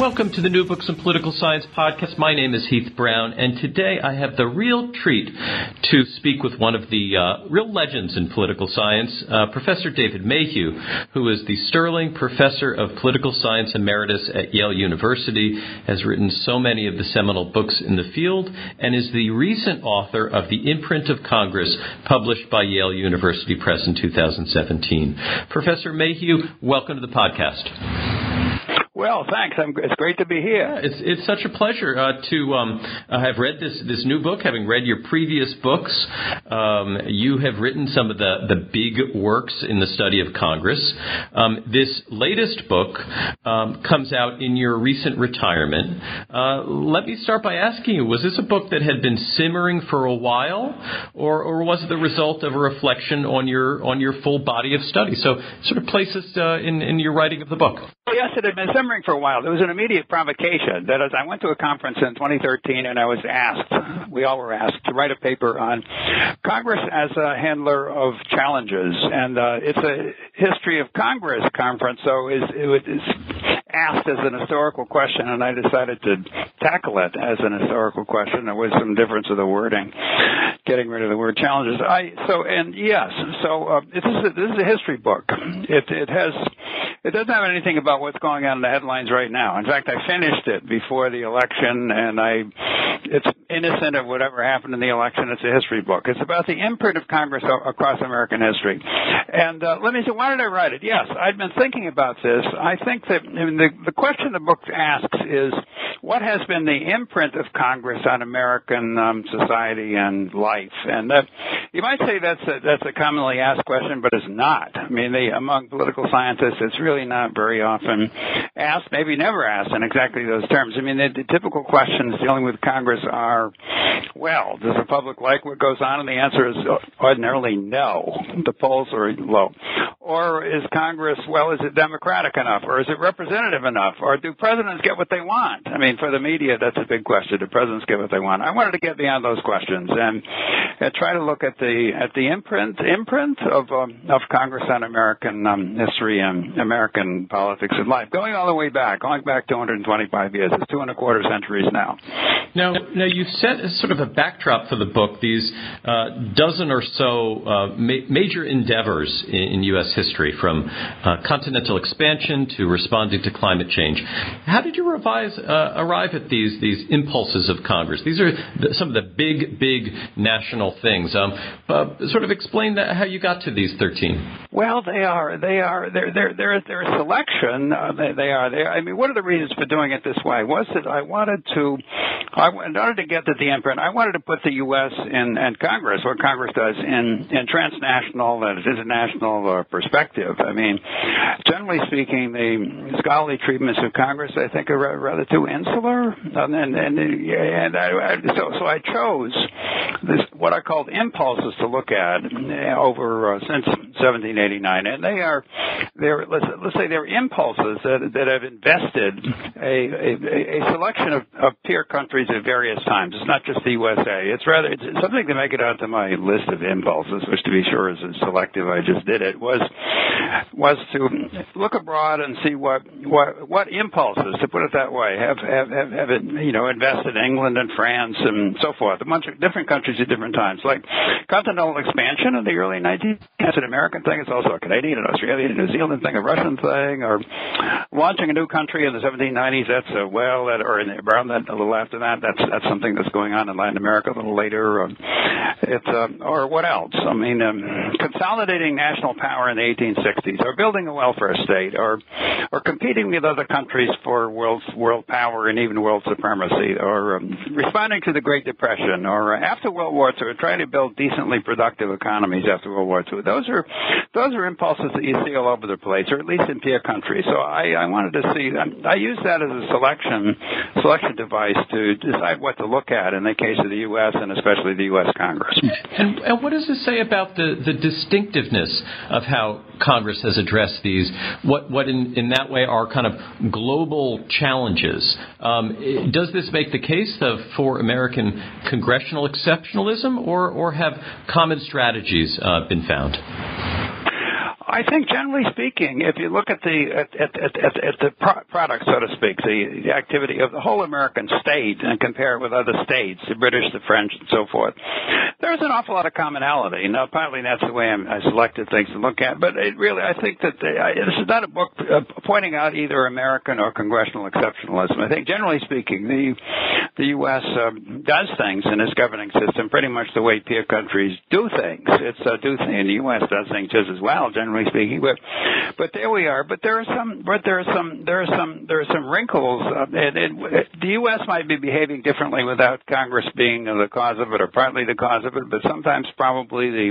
Welcome to the New Books in Political Science podcast. My name is Heath Brown, and today I have the real treat to speak with one of the uh, real legends in political science, uh, Professor David Mayhew, who is the Sterling Professor of Political Science Emeritus at Yale University, has written so many of the seminal books in the field, and is the recent author of The Imprint of Congress, published by Yale University Press in 2017. Professor Mayhew, welcome to the podcast. Well, thanks. I'm, it's great to be here. Yeah, it's it's such a pleasure uh, to um, uh, have read this this new book. Having read your previous books, um, you have written some of the the big works in the study of Congress. Um, this latest book um, comes out in your recent retirement. Uh, let me start by asking you: Was this a book that had been simmering for a while, or or was it the result of a reflection on your on your full body of study? So, sort of place us uh, in in your writing of the book. Yes, it had been simmering for a while. There was an immediate provocation. That is, I went to a conference in 2013 and I was asked, we all were asked, to write a paper on Congress as a handler of challenges. And uh, it's a history of Congress conference, so it's, it's asked as an historical question, and I decided to tackle it as an historical question. There was some difference of the wording, getting rid of the word challenges. I so and yes, so uh, this is a, this is a history book. It it has it doesn't have anything about what's going on in the headlines right now. In fact, I finished it before the election, and I it's innocent of whatever happened in the election. It's a history book. It's about the imprint of Congress across American history. And uh, let me say, why did I write it? Yes, I'd been thinking about this. I think that I mean, the the question the book asks is, what has been the imprint of Congress on American um, society and life? And that, you might say that's a, that's a commonly asked question, but it's not. I mean, they, among political scientists, it's really not very often asked, maybe never asked in exactly those terms. I mean, the, the typical questions dealing with Congress are, well, does the public like what goes on? And the answer is ordinarily no. The polls are low. Or is Congress, well, is it democratic enough? Or is it representative enough? Or do presidents get what they want? I mean, for the media, that's a big question. Do presidents get what they want? I wanted to get beyond those questions and, and try to look at the at the imprint imprint of um, of Congress on American um, history and American politics and life, going all the way back, going back 225 years. It's two and a quarter centuries now. Now, now you've set sort of a backdrop for the book. These uh, dozen or so uh, ma- major endeavors in, in, U.S. history, from uh, continental expansion to responding to climate change. How did you revise, uh, arrive at these these impulses of Congress? These are the, some of the big, big national things. Um, sort of explain that, how you got to these 13. Well, they are they are they're they're they're, they're a selection. Uh, they, they are. They, I mean, one of the reasons for doing it this way was that I wanted to, I, in order to get to the imprint, I wanted to put the U.S. in and Congress, what Congress does, in in transnational and international uh, perspective. I mean, generally speaking, the scholarly treatments of Congress, I think, are rather too insular, and and and, and I, so so I chose this what I called impulses to look at over uh, since 1789, and they are they're let's, let's say they're impulses that that have invested a a, a selection of, of peer countries at various times. It's not just the USA. It's rather it's something to make it onto my list of impulses, which to be sure is selective. I just did it was was to look abroad and see what what what impulses, to put it that way, have have have, have it, you know invested England and France and so forth, a bunch of different countries at different times, like continental expansion in the early 19th. It's an American thing. It's also a Canadian, an Australian, a New Zealand thing, a Russian thing, or launching a new country in the 1790s. That's a, well, that, or in around that a little after that. That's that's something that's going on in Latin America a little later. Um, it's uh, or what else? I mean, um, consolidating national power in the 1860s, or building a welfare state, or or competing with other countries for world world power and even world supremacy, or um, responding to the Great Depression, or uh, after World War II, trying to build decently productive economies after World War II. Those are those are impulses that you see all over the place, or at least in peer countries. So I, I wanted to see. I use that as a selection selection device to decide what to look at in the case of the U.S. and especially the U.S. Congress. And, and what does this say about the, the distinctiveness of how Congress has addressed these? What what in, in that way are kind of global challenges? Um, does this make the case of, for American congressional exceptionalism, or or have common strategies uh, been found? I think generally speaking, if you look at the at, at, at, at the pro- product, so to speak, the, the activity of the whole American state and compare it with other states, the British, the French, and so forth, there's an awful lot of commonality. Now, partly that's the way I'm, I selected things to look at, but it really, I think that the, I, this is not a book uh, pointing out either American or congressional exceptionalism. I think generally speaking, the the U.S. Um, does things in its governing system pretty much the way peer countries do things. It's uh, do things, and the U.S. does things just as well, generally generally speaking. But but there we are. But there are some but there are some there are some there are some wrinkles. Uh, it, it, the U.S. might be behaving differently without Congress being the cause of it, or partly the cause of it. But sometimes probably the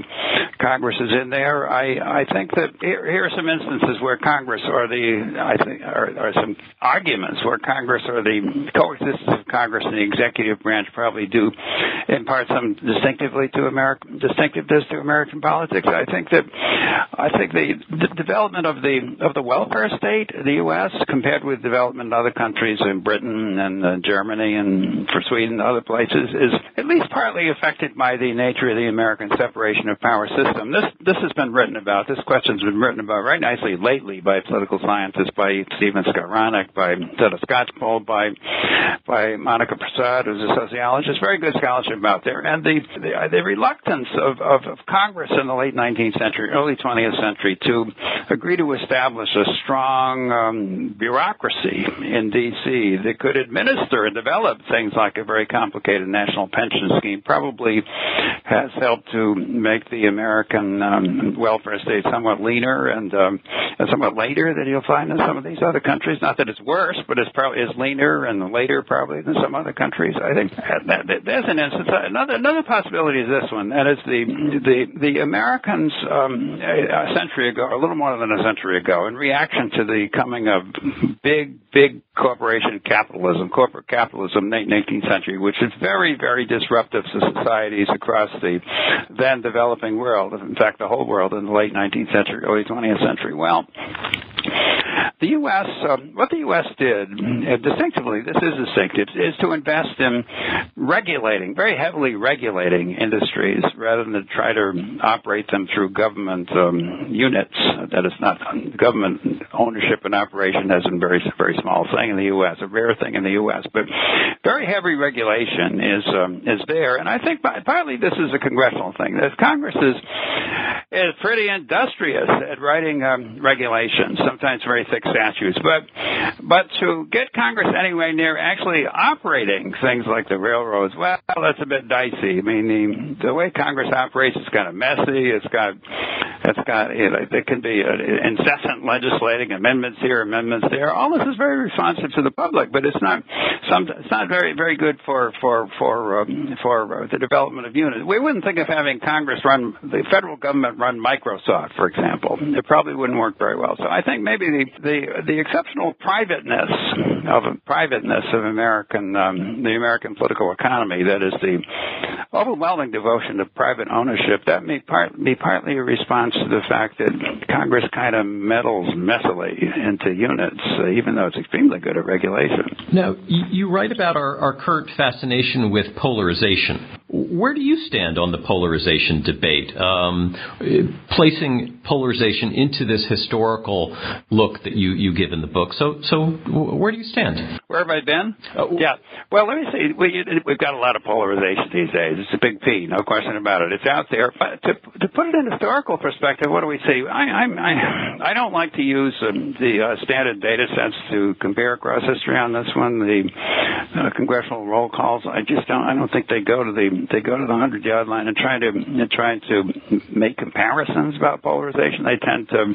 Congress is in there. I I think that here, here are some instances where Congress or the I think are some arguments where Congress or the coexistence of Congress and the executive branch probably do impart some distinctively to American distinctiveness to American politics. I think that I think the, the development of the of the welfare state, the U.S. compared with development in other countries in Britain and uh, Germany and for Sweden and other places is at least partly affected by the nature of the American separation of power system. This this has been written about. This question's been written about very nicely lately by political scientists, by Stephen Skowronek, by Theda Skocpol, by by Monica Prasad, who's a sociologist. Very good scholarship about there. And the the, the reluctance of, of, of Congress in the late 19th century, early 20th century country to agree to establish a strong um, bureaucracy in D.C. that could administer and develop things like a very complicated national pension scheme probably has helped to make the American um, welfare state somewhat leaner and, um, and somewhat later than you'll find in some of these other countries. Not that it's worse, but it's probably is leaner and later probably than some other countries. I think that, that, there's an instance. Another another possibility is this one. That is the the the Americans um, a century century ago, a little more than a century ago, in reaction to the coming of big, big corporation capitalism, corporate capitalism, late 19th century, which is very, very disruptive to societies across the then developing world. In fact, the whole world in the late 19th century, early 20th century. Well, the U.S., um, what the U.S. did, uh, distinctively, this is distinctive, is to invest in regulating, very heavily regulating industries rather than to try to operate them through government um, units. That is not government ownership and operation has been very, very small thing in the U.S., a rare thing in the U.S. But very heavy regulation is um, is there, and I think partly this is a congressional thing. That Congress is is pretty industrious at writing um, regulations, sometimes very thick statutes. But but to get Congress anyway near actually operating things like the railroads, well, that's a bit dicey. I mean, the, the way Congress operates is kind of messy. It's got it's got you know, it can be incessant legislating amendments here, amendments there. All this is very responsive to the public, but it's not some it's not very very good for for for um, for the development of units. We wouldn't think of having Congress run the federal government run Microsoft, for example. It probably wouldn't work very well. So I think maybe the the, the exceptional privateness of privateness of American um, the American political economy, that is the overwhelming devotion to private ownership, that may part, be partly a response response to the fact that Congress kind of meddles messily into units, uh, even though it's extremely good at regulation. Now, you write about our, our current fascination with polarization. Where do you stand on the polarization debate? Um, placing polarization into this historical look that you, you give in the book. So, so where do you stand? Where have I been? Uh, yeah. Well, let me see. We, we've got a lot of polarization these days. It's a big P, no question about it. It's out there. But to, to put it in historical perspective, what do we see? I, I'm, I, I don't like to use um, the uh, standard data sets to compare across history on this one. The uh, congressional roll calls, I just don't. I don't think they go to the they go to the hundred yard line and try to try to make comparisons about polarization. They tend to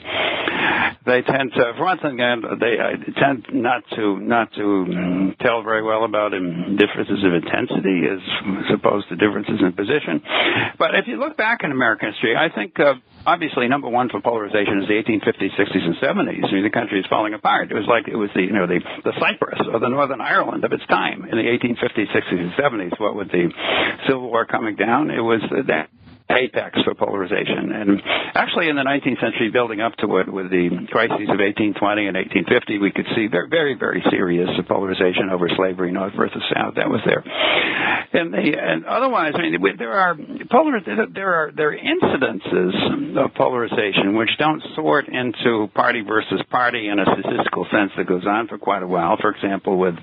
they tend to, for one thing, they tend not to not to tell very well about differences of intensity as, as opposed to differences in position. But if you look back in American history, I think. Uh, obviously number one for polarization is the 1850s, 60s, and 70s. I mean, the country is falling apart. It was like it was the you know the the Cyprus or the Northern Ireland of its time in the 1850s, 60s, and 70s. What with the Civil War coming down, it was that apex for polarization. And actually, in the 19th century, building up to it with the crises of 1820 and 1850, we could see very, very, very serious polarization over slavery, North versus South. That was there. And, the, and otherwise, I mean, there are polar, there are there are incidences of polarization which don't sort into party versus party in a statistical sense that goes on for quite a while. For example, with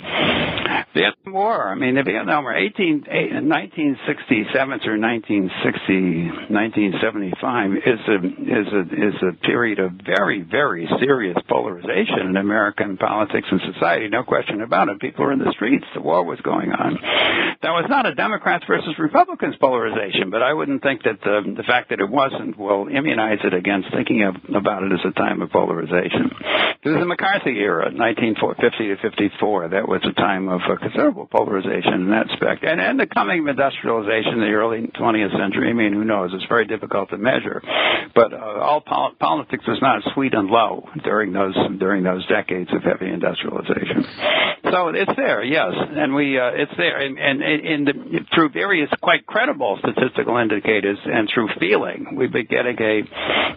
Vietnam War. I mean, the Vietnam War, 18, 1967 through 1960. 1975 is a is a is a period of very very serious polarization in American politics and society. No question about it. People are in the streets. The war was going on. That was not a Democrats versus Republicans polarization, but I wouldn't think that the the fact that it wasn't will immunize it against thinking of, about it as a time of polarization. This is the McCarthy era, 1950 to 54. That was a time of uh, considerable polarization in that respect, and and the coming of industrialization in the early 20th century. I mean, who knows? It's very difficult to measure. But uh, all pol- politics was not sweet and low during those during those decades of heavy industrialization. So it's there, yes, and we uh, it's there, and, and in the, through various quite credible statistical indicators and through feeling, we've been getting a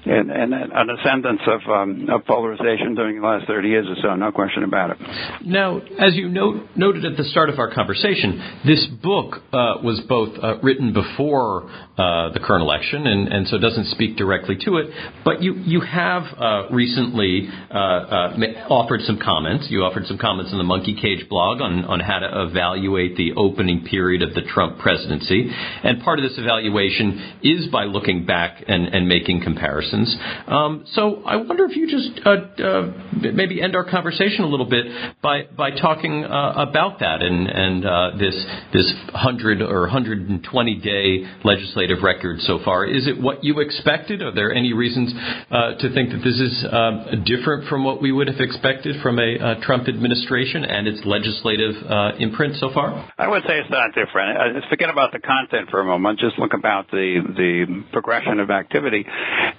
an, an, an ascendance of, um, of polarization during the last 30 years or so. No question about it. Now, as you note, noted at the start of our conversation, this book uh, was both uh, written before uh, the current election, and, and so doesn't speak directly to it. But you you have uh, recently uh, offered some comments. You offered some comments on the Monkey Cage blog on on how to evaluate the opening period of the Trump presidency, and part of this evaluation is by looking back and, and making comparisons. Um, so I wonder if you just uh, maybe end our conversation a little bit by by talking about that and and this this hundred or 120 day legislative record so far. Is it what you expected? Are there any reasons uh, to think that this is uh, different from what we would have expected from a uh, Trump administration and its legislative uh, imprint so far? I would say it's not different. Uh, forget about the content for a moment. Just look about the the progression of activity.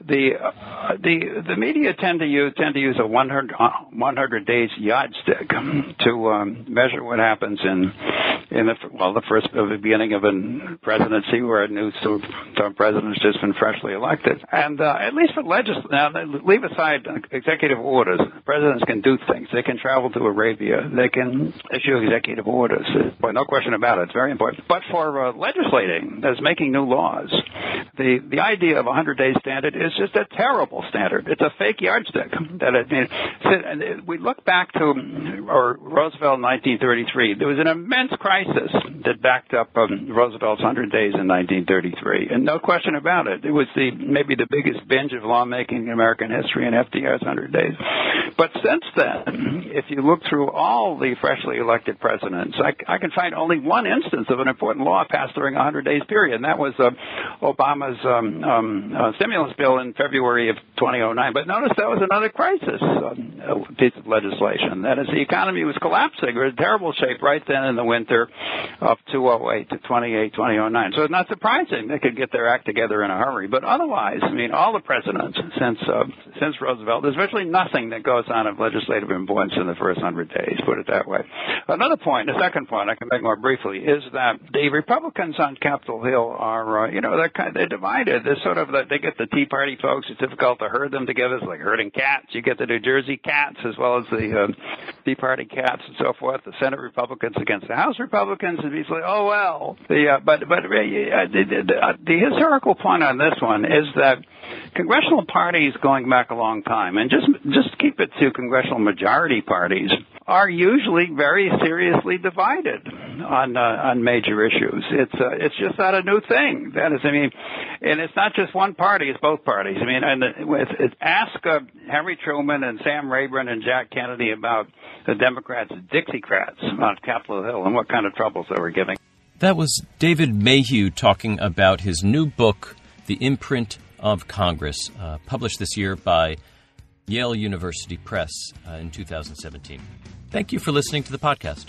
The the the media tend to use tend to use a 100, 100 days yardstick to um, measure what happens in in the well the first the beginning of a presidency where a new president has just been freshly elected. And uh, at least for legislature, now leave aside executive orders. Presidents can do things. They can travel to Arabia. They can issue executive orders. No question about it. It's very important. But for uh, legislating, as making new laws, the the idea of a 100 day standard is just a terrible standard. It's a fake yardstick. That it, we look back to or Roosevelt in 1933. There was an immense crisis that backed up um, Roosevelt's 100 days in 1933, and no question about it. It was the maybe the biggest binge of lawmaking in American history in FDR's 100 days. But since then, if you look through all the freshly elected presidents, I, I can find only one instance of an important law passed during a 100 days period, and that was uh, Obama's um, um, uh, stimulus bill in February of 2009. But notice that was another crisis um, piece of legislation. That is, the economy was collapsing. It was in terrible shape right then in the winter. Of 2008 to 28, 2009. So it's not surprising they could get their act together in a hurry. But otherwise, I mean, all the presidents since uh, since Roosevelt, there's virtually nothing that goes on of legislative importance in the first hundred days. Put it that way. Another point, the second point I can make more briefly, is that the Republicans on Capitol Hill are, uh, you know, they're kind of, they're divided. They're sort of they get the Tea Party folks. It's difficult to herd them together. It's like herding cats. You get the New Jersey cats as well as the uh, Tea Party cats and so forth. The Senate Republicans against the House Republicans, and he's like, oh well. The uh, but but uh, the, the, uh, the historical point on this one is that congressional parties going back a long time, and just just keep it to congressional majority parties are usually very seriously divided on uh, on major issues. It's uh, it's just not a new thing. That is, I mean, and it's not just one party; it's both parties. I mean, and it's ask uh, Harry Truman and Sam Rayburn and Jack Kennedy about the Democrats' Dixiecrats on Capitol Hill and what kind of troubles they were giving. That was David Mayhew talking about his new book, The Imprint of Congress, uh, published this year by Yale University Press uh, in 2017. Thank you for listening to the podcast.